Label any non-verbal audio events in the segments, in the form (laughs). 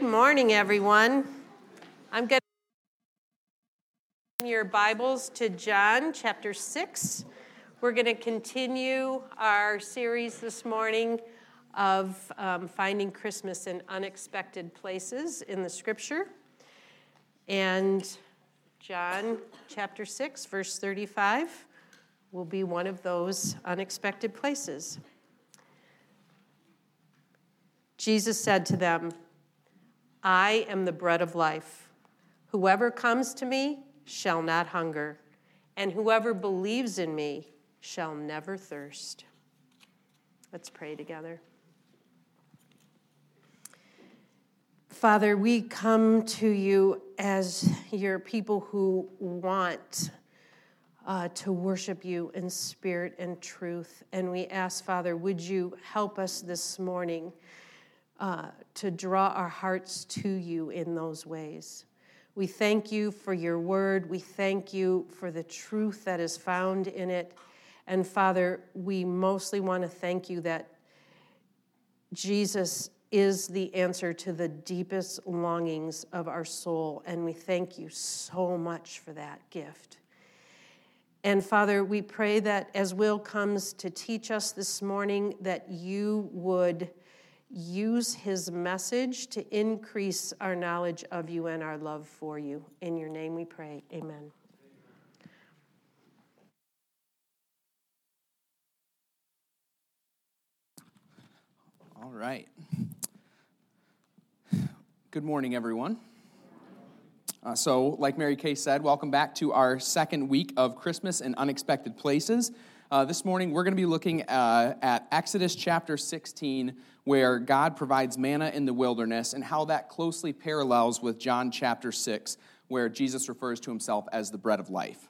Good morning, everyone. I'm going to your Bibles to John chapter 6. We're going to continue our series this morning of um, finding Christmas in unexpected places in the scripture. And John chapter 6, verse 35 will be one of those unexpected places. Jesus said to them, I am the bread of life. Whoever comes to me shall not hunger, and whoever believes in me shall never thirst. Let's pray together. Father, we come to you as your people who want uh, to worship you in spirit and truth. And we ask, Father, would you help us this morning uh, to draw our hearts to you in those ways? We thank you for your word. We thank you for the truth that is found in it. And Father, we mostly want to thank you that Jesus is the answer to the deepest longings of our soul. And we thank you so much for that gift. And Father, we pray that as Will comes to teach us this morning, that you would use his message to increase our knowledge of you and our love for you. In your name we pray. Amen. All right. Good morning, everyone. Uh, so, like Mary Kay said, welcome back to our second week of Christmas in Unexpected Places. Uh, this morning, we're going to be looking uh, at Exodus chapter 16, where God provides manna in the wilderness, and how that closely parallels with John chapter 6, where Jesus refers to himself as the bread of life.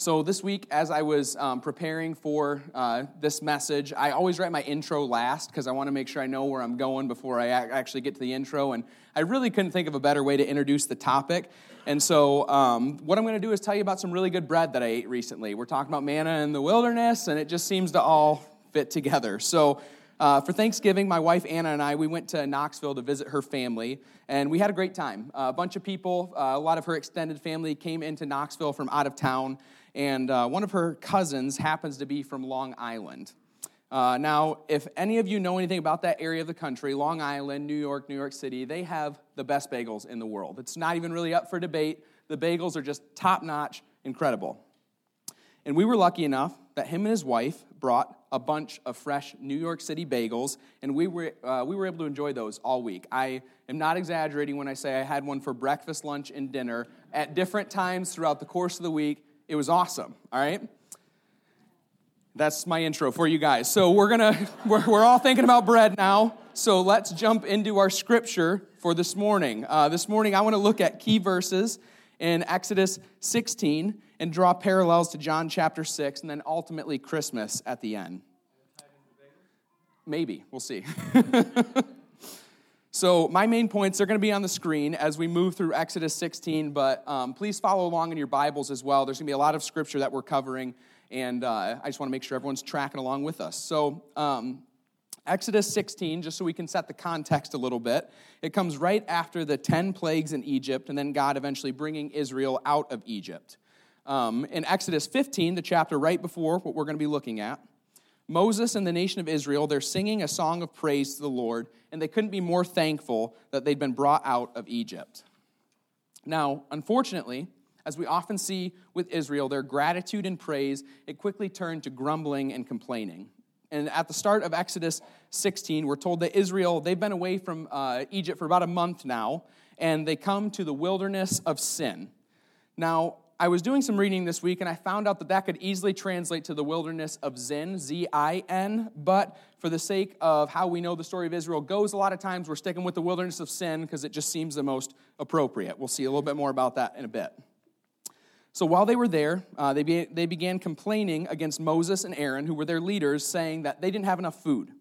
So, this week, as I was um, preparing for uh, this message, I always write my intro last because I want to make sure I know where I'm going before I actually get to the intro. And I really couldn't think of a better way to introduce the topic. And so, um, what I'm going to do is tell you about some really good bread that I ate recently. We're talking about manna in the wilderness, and it just seems to all fit together. So, uh, for Thanksgiving, my wife Anna and I, we went to Knoxville to visit her family, and we had a great time. Uh, a bunch of people, uh, a lot of her extended family came into Knoxville from out of town and uh, one of her cousins happens to be from Long Island. Uh, now, if any of you know anything about that area of the country, Long Island, New York, New York City, they have the best bagels in the world. It's not even really up for debate. The bagels are just top notch, incredible. And we were lucky enough that him and his wife brought a bunch of fresh New York City bagels, and we were, uh, we were able to enjoy those all week. I am not exaggerating when I say I had one for breakfast, lunch, and dinner at different times throughout the course of the week it was awesome, all right? That's my intro for you guys. So we're gonna, (laughs) we're, we're all thinking about bread now. So let's jump into our scripture for this morning. Uh, this morning, I want to look at key verses in Exodus 16 and draw parallels to John chapter 6 and then ultimately Christmas at the end. Maybe, we'll see. (laughs) So, my main points are going to be on the screen as we move through Exodus 16, but um, please follow along in your Bibles as well. There's going to be a lot of scripture that we're covering, and uh, I just want to make sure everyone's tracking along with us. So, um, Exodus 16, just so we can set the context a little bit, it comes right after the 10 plagues in Egypt, and then God eventually bringing Israel out of Egypt. Um, in Exodus 15, the chapter right before what we're going to be looking at, Moses and the nation of Israel, they're singing a song of praise to the Lord, and they couldn't be more thankful that they'd been brought out of Egypt. Now, unfortunately, as we often see with Israel, their gratitude and praise, it quickly turned to grumbling and complaining. And at the start of Exodus 16, we're told that Israel, they've been away from uh, Egypt for about a month now, and they come to the wilderness of sin. Now, I was doing some reading this week and I found out that that could easily translate to the wilderness of Zin, Z I N, but for the sake of how we know the story of Israel goes, a lot of times we're sticking with the wilderness of sin because it just seems the most appropriate. We'll see a little bit more about that in a bit. So while they were there, uh, they, be, they began complaining against Moses and Aaron, who were their leaders, saying that they didn't have enough food.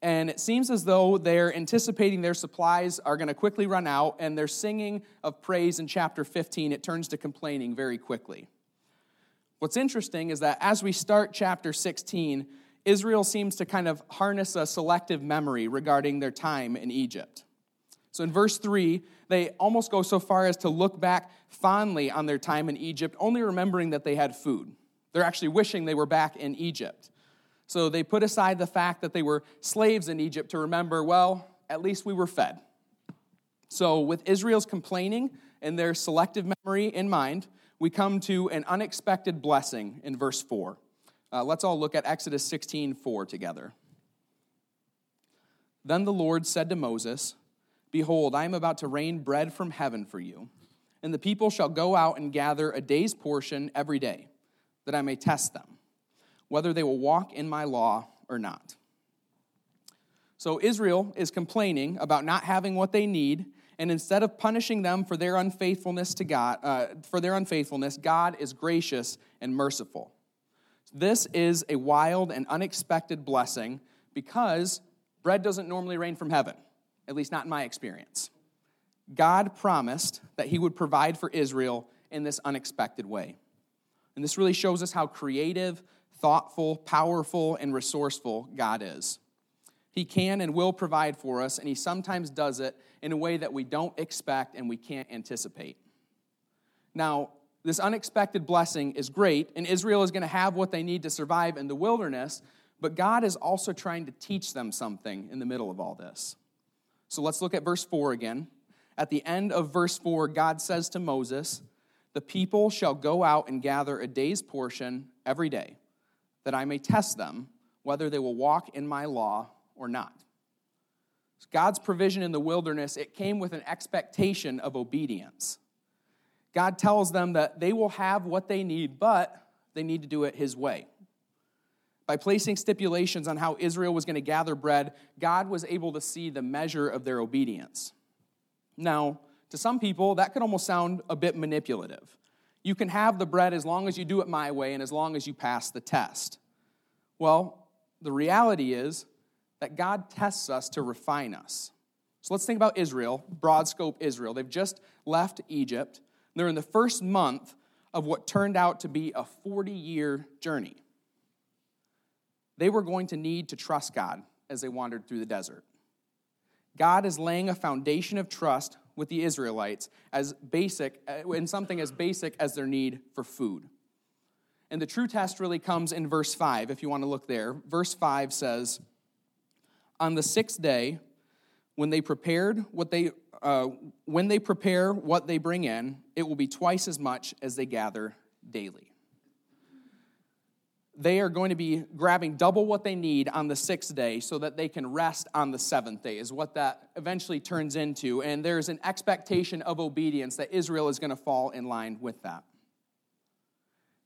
And it seems as though they're anticipating their supplies are going to quickly run out, and they're singing of praise in chapter 15. It turns to complaining very quickly. What's interesting is that as we start chapter 16, Israel seems to kind of harness a selective memory regarding their time in Egypt. So in verse 3, they almost go so far as to look back fondly on their time in Egypt, only remembering that they had food. They're actually wishing they were back in Egypt. So they put aside the fact that they were slaves in Egypt to remember, well, at least we were fed. So, with Israel's complaining and their selective memory in mind, we come to an unexpected blessing in verse 4. Uh, let's all look at Exodus 16 4 together. Then the Lord said to Moses, Behold, I am about to rain bread from heaven for you, and the people shall go out and gather a day's portion every day, that I may test them, whether they will walk in my law or not. So Israel is complaining about not having what they need, and instead of punishing them for their unfaithfulness to God, uh, for their unfaithfulness, God is gracious and merciful. This is a wild and unexpected blessing because bread doesn't normally rain from heaven at least not in my experience. God promised that He would provide for Israel in this unexpected way. And this really shows us how creative, thoughtful, powerful, and resourceful God is. He can and will provide for us, and He sometimes does it in a way that we don't expect and we can't anticipate. Now, this unexpected blessing is great, and Israel is going to have what they need to survive in the wilderness, but God is also trying to teach them something in the middle of all this. So let's look at verse 4 again. At the end of verse 4, God says to Moses, The people shall go out and gather a day's portion every day, that I may test them whether they will walk in my law or not. God's provision in the wilderness, it came with an expectation of obedience. God tells them that they will have what they need, but they need to do it His way. By placing stipulations on how Israel was going to gather bread, God was able to see the measure of their obedience. Now, to some people, that could almost sound a bit manipulative. You can have the bread as long as you do it my way and as long as you pass the test. Well, the reality is that God tests us to refine us. So let's think about Israel, broad scope Israel. They've just left Egypt. They're in the first month of what turned out to be a 40 year journey they were going to need to trust God as they wandered through the desert. God is laying a foundation of trust with the Israelites as basic, uh, in something as basic as their need for food. And the true test really comes in verse 5, if you want to look there. Verse 5 says, On the sixth day, when they prepared what they uh, when they prepare what they bring in, it will be twice as much as they gather daily they are going to be grabbing double what they need on the sixth day so that they can rest on the seventh day, is what that eventually turns into. And there's an expectation of obedience that Israel is going to fall in line with that.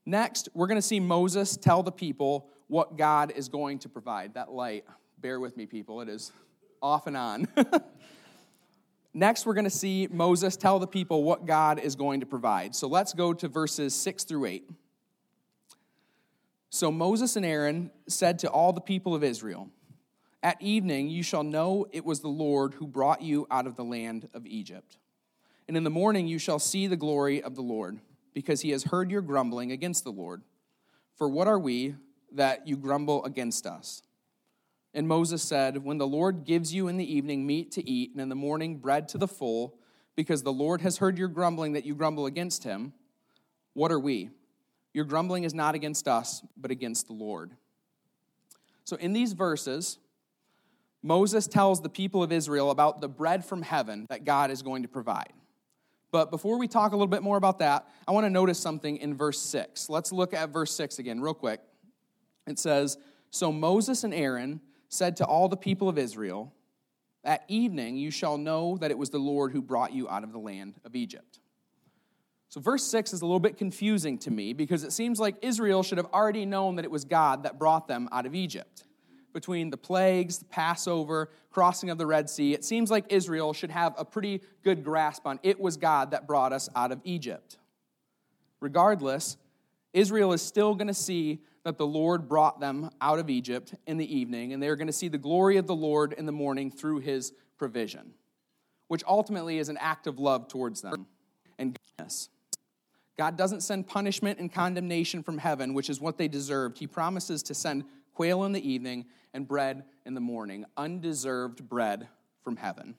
Next, we're going to see Moses tell the people what God is going to provide. That light, bear with me, people, it is off and on. (laughs) Next, we're going to see Moses tell the people what God is going to provide. So let's go to verses 6 through 8. So Moses and Aaron said to all the people of Israel, At evening you shall know it was the Lord who brought you out of the land of Egypt. And in the morning you shall see the glory of the Lord, because he has heard your grumbling against the Lord. For what are we that you grumble against us? And Moses said, When the Lord gives you in the evening meat to eat, and in the morning bread to the full, because the Lord has heard your grumbling that you grumble against him, what are we? Your grumbling is not against us, but against the Lord. So, in these verses, Moses tells the people of Israel about the bread from heaven that God is going to provide. But before we talk a little bit more about that, I want to notice something in verse 6. Let's look at verse 6 again, real quick. It says So Moses and Aaron said to all the people of Israel, At evening you shall know that it was the Lord who brought you out of the land of Egypt. So, verse 6 is a little bit confusing to me because it seems like Israel should have already known that it was God that brought them out of Egypt. Between the plagues, the Passover, crossing of the Red Sea, it seems like Israel should have a pretty good grasp on it was God that brought us out of Egypt. Regardless, Israel is still going to see that the Lord brought them out of Egypt in the evening, and they're going to see the glory of the Lord in the morning through his provision, which ultimately is an act of love towards them and goodness. God doesn't send punishment and condemnation from heaven, which is what they deserved. He promises to send quail in the evening and bread in the morning, undeserved bread from heaven.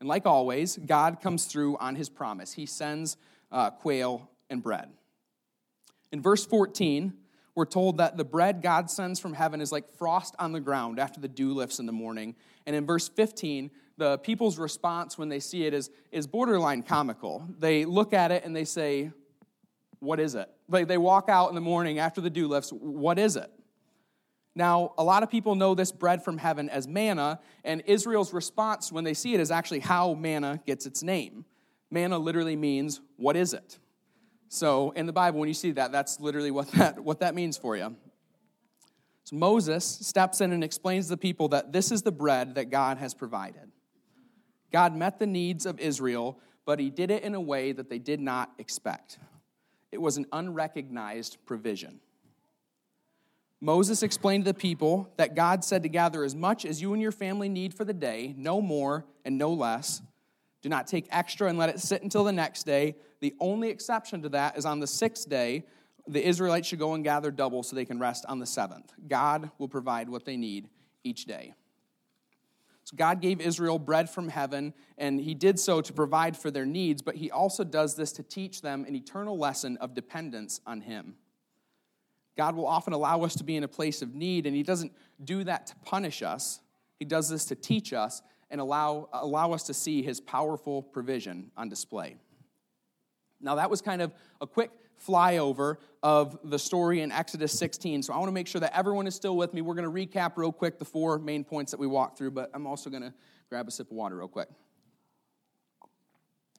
And like always, God comes through on his promise. He sends uh, quail and bread. In verse 14, we're told that the bread God sends from heaven is like frost on the ground after the dew lifts in the morning. And in verse 15, the people's response when they see it is, is borderline comical. They look at it and they say, What is it? Like they walk out in the morning after the dew lifts, What is it? Now, a lot of people know this bread from heaven as manna, and Israel's response when they see it is actually how manna gets its name. Manna literally means, What is it? So, in the Bible, when you see that, that's literally what that, what that means for you. So, Moses steps in and explains to the people that this is the bread that God has provided. God met the needs of Israel, but he did it in a way that they did not expect. It was an unrecognized provision. Moses explained to the people that God said to gather as much as you and your family need for the day, no more and no less. Do not take extra and let it sit until the next day. The only exception to that is on the sixth day, the Israelites should go and gather double so they can rest on the seventh. God will provide what they need each day. So God gave Israel bread from heaven, and He did so to provide for their needs, but He also does this to teach them an eternal lesson of dependence on Him. God will often allow us to be in a place of need, and He doesn't do that to punish us. He does this to teach us and allow, allow us to see His powerful provision on display. Now, that was kind of a quick flyover of the story in Exodus 16. So I want to make sure that everyone is still with me. We're going to recap real quick the four main points that we walked through, but I'm also going to grab a sip of water real quick.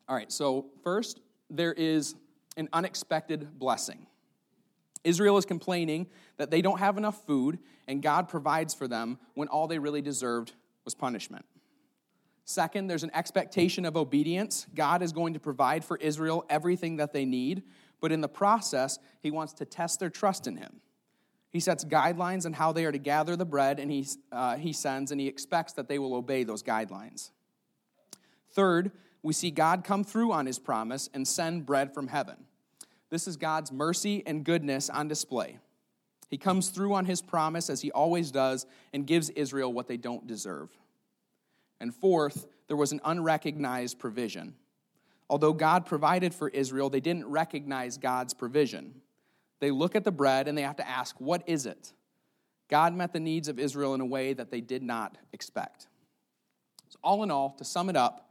All right, so first, there is an unexpected blessing. Israel is complaining that they don't have enough food, and God provides for them when all they really deserved was punishment. Second, there's an expectation of obedience. God is going to provide for Israel everything that they need, but in the process, He wants to test their trust in Him. He sets guidelines on how they are to gather the bread, and he, uh, he sends, and He expects that they will obey those guidelines. Third, we see God come through on His promise and send bread from heaven. This is God's mercy and goodness on display. He comes through on His promise, as He always does, and gives Israel what they don't deserve. And fourth, there was an unrecognized provision. Although God provided for Israel, they didn't recognize God's provision. They look at the bread and they have to ask, What is it? God met the needs of Israel in a way that they did not expect. So, all in all, to sum it up,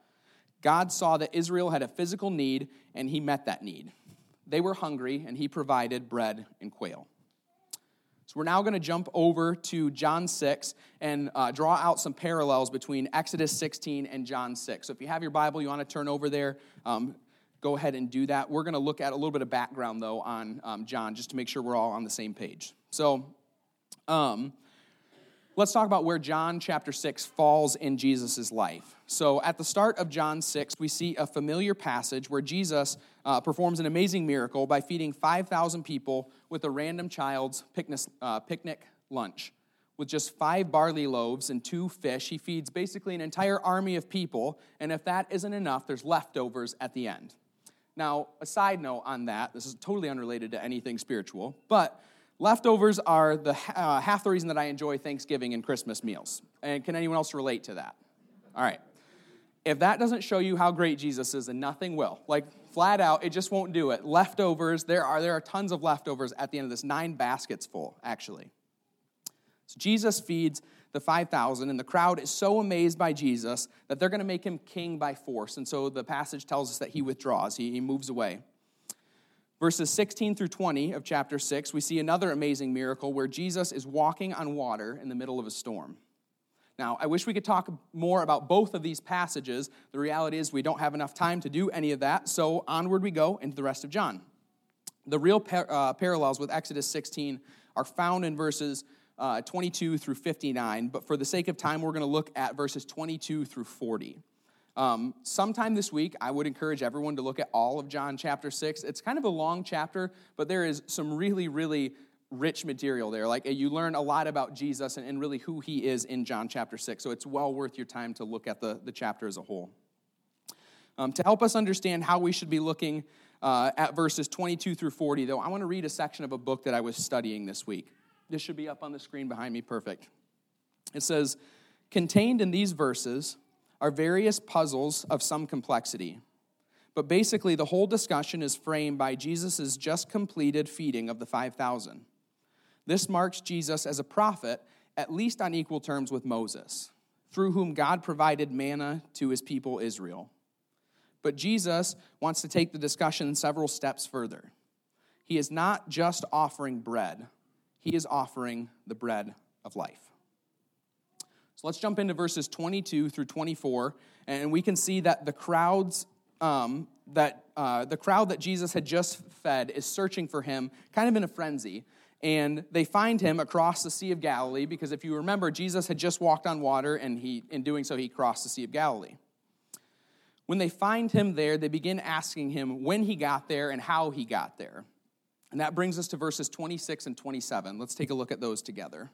God saw that Israel had a physical need and he met that need. They were hungry and he provided bread and quail. So we're now going to jump over to John 6 and uh, draw out some parallels between Exodus 16 and John 6. So if you have your Bible, you want to turn over there, um, go ahead and do that. We're going to look at a little bit of background, though, on um, John, just to make sure we're all on the same page. So, um, let's talk about where John chapter 6 falls in Jesus' life. So, at the start of John 6, we see a familiar passage where Jesus uh, performs an amazing miracle by feeding 5,000 people with a random child's picnic, uh, picnic lunch. With just five barley loaves and two fish, he feeds basically an entire army of people, and if that isn't enough, there's leftovers at the end. Now, a side note on that, this is totally unrelated to anything spiritual, but Leftovers are the, uh, half the reason that I enjoy Thanksgiving and Christmas meals. And can anyone else relate to that? All right. If that doesn't show you how great Jesus is, then nothing will. Like flat out, it just won't do it. Leftovers, there are there are tons of leftovers at the end of this, nine baskets full, actually. So Jesus feeds the 5,000, and the crowd is so amazed by Jesus that they're going to make him king by force. And so the passage tells us that he withdraws, he, he moves away. Verses 16 through 20 of chapter 6, we see another amazing miracle where Jesus is walking on water in the middle of a storm. Now, I wish we could talk more about both of these passages. The reality is, we don't have enough time to do any of that, so onward we go into the rest of John. The real par- uh, parallels with Exodus 16 are found in verses uh, 22 through 59, but for the sake of time, we're going to look at verses 22 through 40. Um, sometime this week, I would encourage everyone to look at all of John chapter 6. It's kind of a long chapter, but there is some really, really rich material there. Like you learn a lot about Jesus and, and really who he is in John chapter 6. So it's well worth your time to look at the, the chapter as a whole. Um, to help us understand how we should be looking uh, at verses 22 through 40, though, I want to read a section of a book that I was studying this week. This should be up on the screen behind me. Perfect. It says, Contained in these verses are various puzzles of some complexity. But basically, the whole discussion is framed by Jesus' just completed feeding of the 5,000. This marks Jesus as a prophet, at least on equal terms with Moses, through whom God provided manna to his people Israel. But Jesus wants to take the discussion several steps further. He is not just offering bread, he is offering the bread of life. So let's jump into verses 22 through 24, and we can see that the crowds um, that uh, the crowd that Jesus had just fed is searching for him, kind of in a frenzy. And they find him across the Sea of Galilee because if you remember, Jesus had just walked on water, and he, in doing so, he crossed the Sea of Galilee. When they find him there, they begin asking him when he got there and how he got there. And that brings us to verses 26 and 27. Let's take a look at those together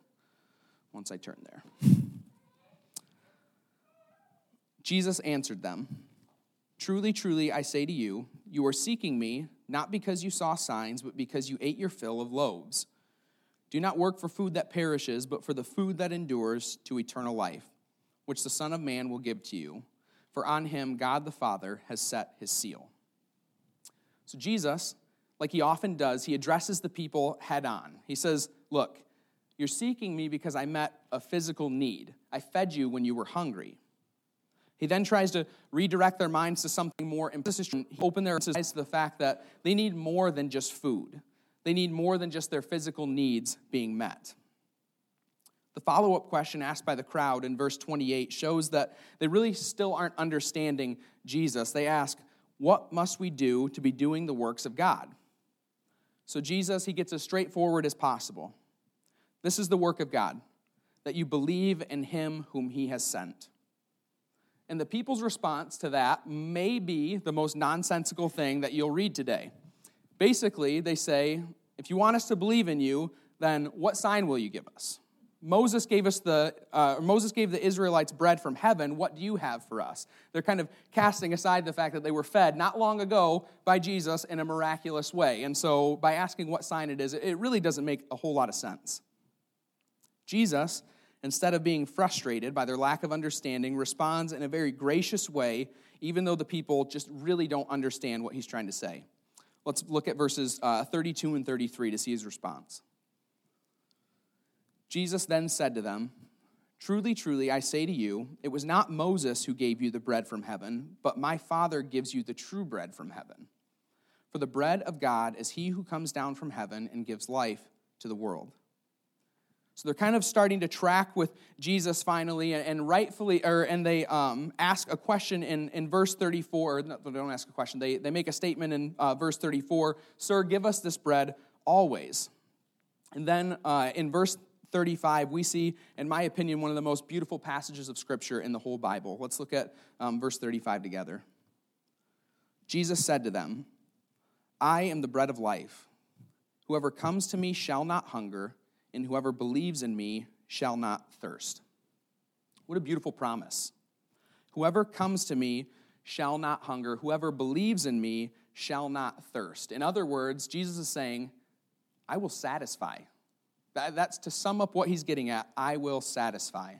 once I turn there. Jesus answered them Truly, truly, I say to you, you are seeking me, not because you saw signs, but because you ate your fill of loaves. Do not work for food that perishes, but for the food that endures to eternal life, which the Son of Man will give to you. For on him God the Father has set his seal. So, Jesus, like he often does, he addresses the people head on. He says, Look, you're seeking me because I met a physical need. I fed you when you were hungry. He then tries to redirect their minds to something more important. He open their eyes to the fact that they need more than just food. They need more than just their physical needs being met. The follow up question asked by the crowd in verse 28 shows that they really still aren't understanding Jesus. They ask, What must we do to be doing the works of God? So, Jesus, he gets as straightforward as possible. This is the work of God, that you believe in him whom he has sent. And the people's response to that may be the most nonsensical thing that you'll read today. Basically, they say, if you want us to believe in you, then what sign will you give us? Moses gave us the uh, Moses gave the Israelites bread from heaven. What do you have for us? They're kind of casting aside the fact that they were fed not long ago by Jesus in a miraculous way. And so by asking what sign it is, it really doesn't make a whole lot of sense. Jesus instead of being frustrated by their lack of understanding, responds in a very gracious way, even though the people just really don't understand what he's trying to say. Let's look at verses uh, 32 and 33 to see his response. Jesus then said to them, Truly, truly, I say to you, it was not Moses who gave you the bread from heaven, but my Father gives you the true bread from heaven. For the bread of God is he who comes down from heaven and gives life to the world. So they're kind of starting to track with Jesus finally, and, rightfully, or and they um, ask a question in, in verse 34. No, they don't ask a question. They, they make a statement in uh, verse 34 Sir, give us this bread always. And then uh, in verse 35, we see, in my opinion, one of the most beautiful passages of Scripture in the whole Bible. Let's look at um, verse 35 together. Jesus said to them, I am the bread of life. Whoever comes to me shall not hunger and whoever believes in me shall not thirst. What a beautiful promise. Whoever comes to me shall not hunger. Whoever believes in me shall not thirst. In other words, Jesus is saying, I will satisfy. That's to sum up what he's getting at. I will satisfy.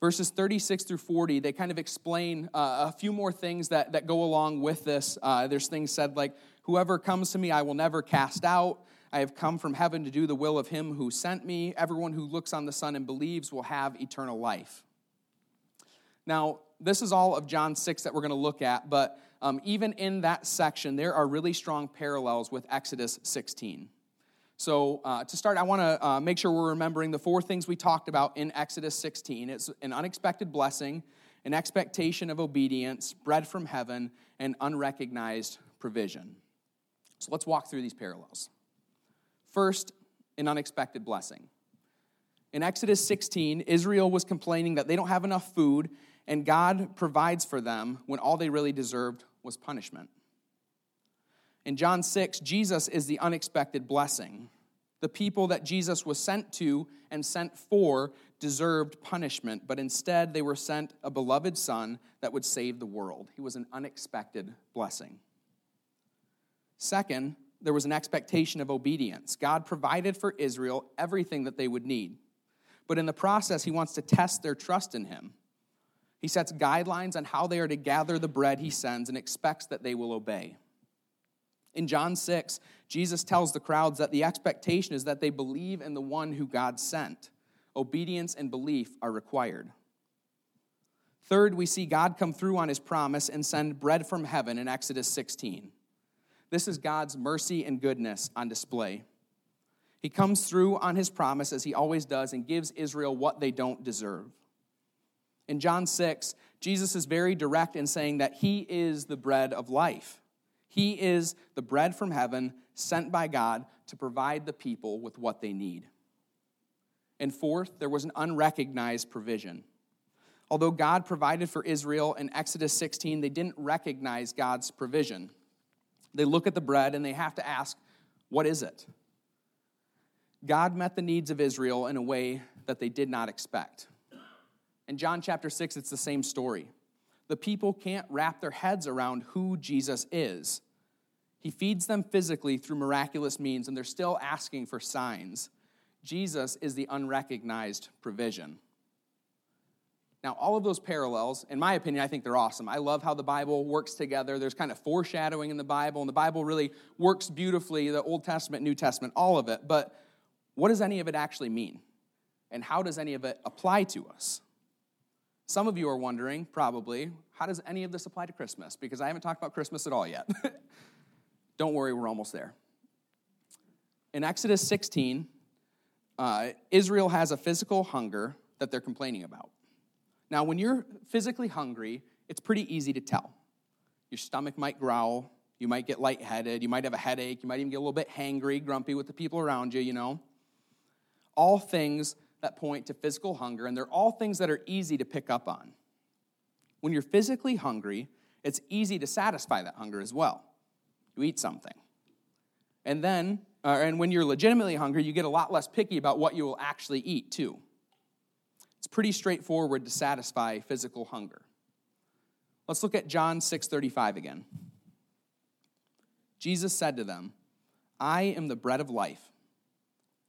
Verses 36 through 40, they kind of explain uh, a few more things that, that go along with this. Uh, there's things said like, Whoever comes to me, I will never cast out. I have come from heaven to do the will of him who sent me. Everyone who looks on the Son and believes will have eternal life. Now, this is all of John 6 that we're going to look at, but um, even in that section, there are really strong parallels with Exodus 16. So, uh, to start, I want to uh, make sure we're remembering the four things we talked about in Exodus 16 it's an unexpected blessing, an expectation of obedience, bread from heaven, and unrecognized provision. So, let's walk through these parallels. First, an unexpected blessing. In Exodus 16, Israel was complaining that they don't have enough food, and God provides for them when all they really deserved was punishment. In John 6, Jesus is the unexpected blessing. The people that Jesus was sent to and sent for deserved punishment, but instead they were sent a beloved son that would save the world. He was an unexpected blessing. Second, there was an expectation of obedience. God provided for Israel everything that they would need. But in the process, he wants to test their trust in him. He sets guidelines on how they are to gather the bread he sends and expects that they will obey. In John 6, Jesus tells the crowds that the expectation is that they believe in the one who God sent. Obedience and belief are required. Third, we see God come through on his promise and send bread from heaven in Exodus 16. This is God's mercy and goodness on display. He comes through on his promise as he always does and gives Israel what they don't deserve. In John 6, Jesus is very direct in saying that he is the bread of life. He is the bread from heaven sent by God to provide the people with what they need. And fourth, there was an unrecognized provision. Although God provided for Israel in Exodus 16, they didn't recognize God's provision. They look at the bread and they have to ask, What is it? God met the needs of Israel in a way that they did not expect. In John chapter 6, it's the same story. The people can't wrap their heads around who Jesus is. He feeds them physically through miraculous means, and they're still asking for signs. Jesus is the unrecognized provision. Now, all of those parallels, in my opinion, I think they're awesome. I love how the Bible works together. There's kind of foreshadowing in the Bible, and the Bible really works beautifully the Old Testament, New Testament, all of it. But what does any of it actually mean? And how does any of it apply to us? Some of you are wondering, probably, how does any of this apply to Christmas? Because I haven't talked about Christmas at all yet. (laughs) Don't worry, we're almost there. In Exodus 16, uh, Israel has a physical hunger that they're complaining about. Now, when you're physically hungry, it's pretty easy to tell. Your stomach might growl, you might get lightheaded, you might have a headache, you might even get a little bit hangry, grumpy with the people around you, you know all things that point to physical hunger, and they're all things that are easy to pick up on. When you're physically hungry, it's easy to satisfy that hunger as well. You eat something. And then, uh, and when you're legitimately hungry, you get a lot less picky about what you will actually eat, too. It's pretty straightforward to satisfy physical hunger. Let's look at John 6:35 again. Jesus said to them, "I am the bread of life.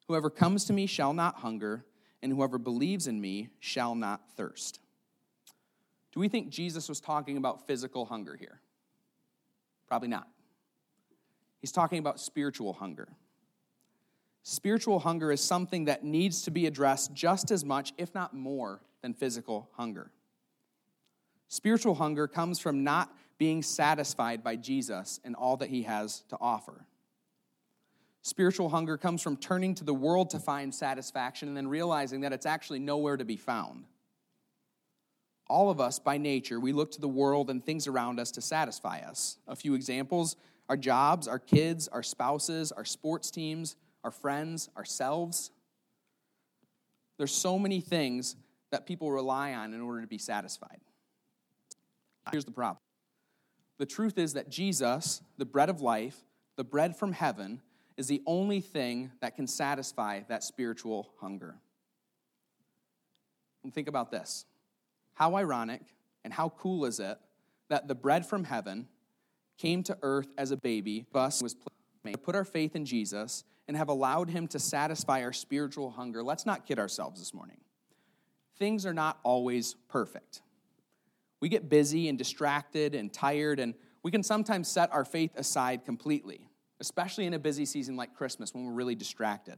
Whoever comes to me shall not hunger, and whoever believes in me shall not thirst. Do we think Jesus was talking about physical hunger here? Probably not. He's talking about spiritual hunger. Spiritual hunger is something that needs to be addressed just as much, if not more, than physical hunger. Spiritual hunger comes from not being satisfied by Jesus and all that he has to offer. Spiritual hunger comes from turning to the world to find satisfaction and then realizing that it's actually nowhere to be found. All of us, by nature, we look to the world and things around us to satisfy us. A few examples our jobs, our kids, our spouses, our sports teams, our friends, ourselves. There's so many things that people rely on in order to be satisfied. Here's the problem the truth is that Jesus, the bread of life, the bread from heaven, is the only thing that can satisfy that spiritual hunger. And think about this how ironic and how cool is it that the bread from heaven came to earth as a baby, us was to put our faith in Jesus and have allowed him to satisfy our spiritual hunger. Let's not kid ourselves this morning. Things are not always perfect. We get busy and distracted and tired, and we can sometimes set our faith aside completely especially in a busy season like Christmas when we're really distracted.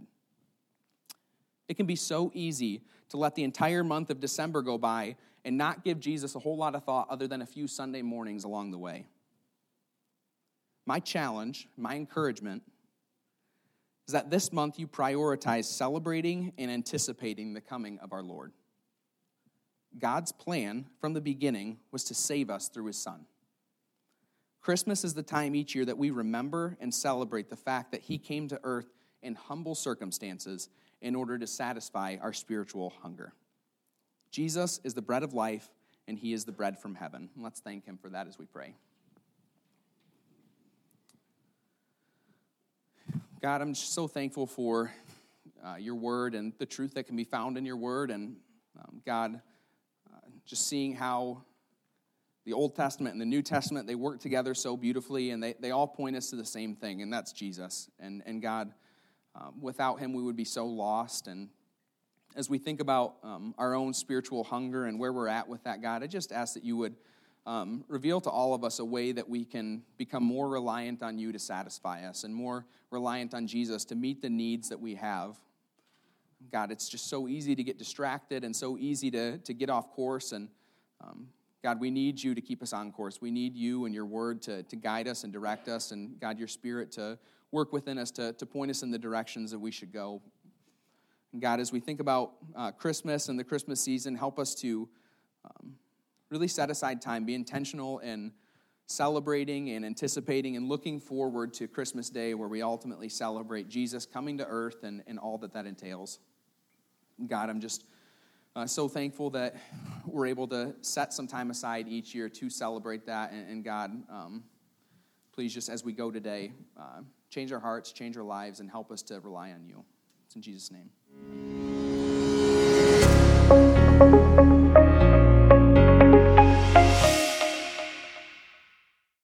It can be so easy to let the entire month of December go by and not give Jesus a whole lot of thought other than a few Sunday mornings along the way. My challenge, my encouragement, is that this month you prioritize celebrating and anticipating the coming of our Lord. God's plan from the beginning was to save us through his Son. Christmas is the time each year that we remember and celebrate the fact that He came to earth in humble circumstances in order to satisfy our spiritual hunger. Jesus is the bread of life, and He is the bread from heaven. Let's thank Him for that as we pray. God, I'm just so thankful for uh, your word and the truth that can be found in your word. And um, God, uh, just seeing how the Old Testament and the New Testament, they work together so beautifully, and they, they all point us to the same thing, and that's Jesus. And, and God, um, without him, we would be so lost. And as we think about um, our own spiritual hunger and where we're at with that, God, I just ask that you would um, reveal to all of us a way that we can become more reliant on you to satisfy us and more reliant on Jesus to meet the needs that we have. God, it's just so easy to get distracted and so easy to, to get off course. And um, God, we need you to keep us on course. We need you and your word to, to guide us and direct us, and God, your spirit to work within us to, to point us in the directions that we should go. And God, as we think about uh, Christmas and the Christmas season, help us to um, really set aside time, be intentional in celebrating and anticipating and looking forward to Christmas Day, where we ultimately celebrate Jesus coming to earth and, and all that that entails. God, I'm just uh, so thankful that we're able to set some time aside each year to celebrate that. And, and God, um, please, just as we go today, uh, change our hearts, change our lives, and help us to rely on you. It's in Jesus' name.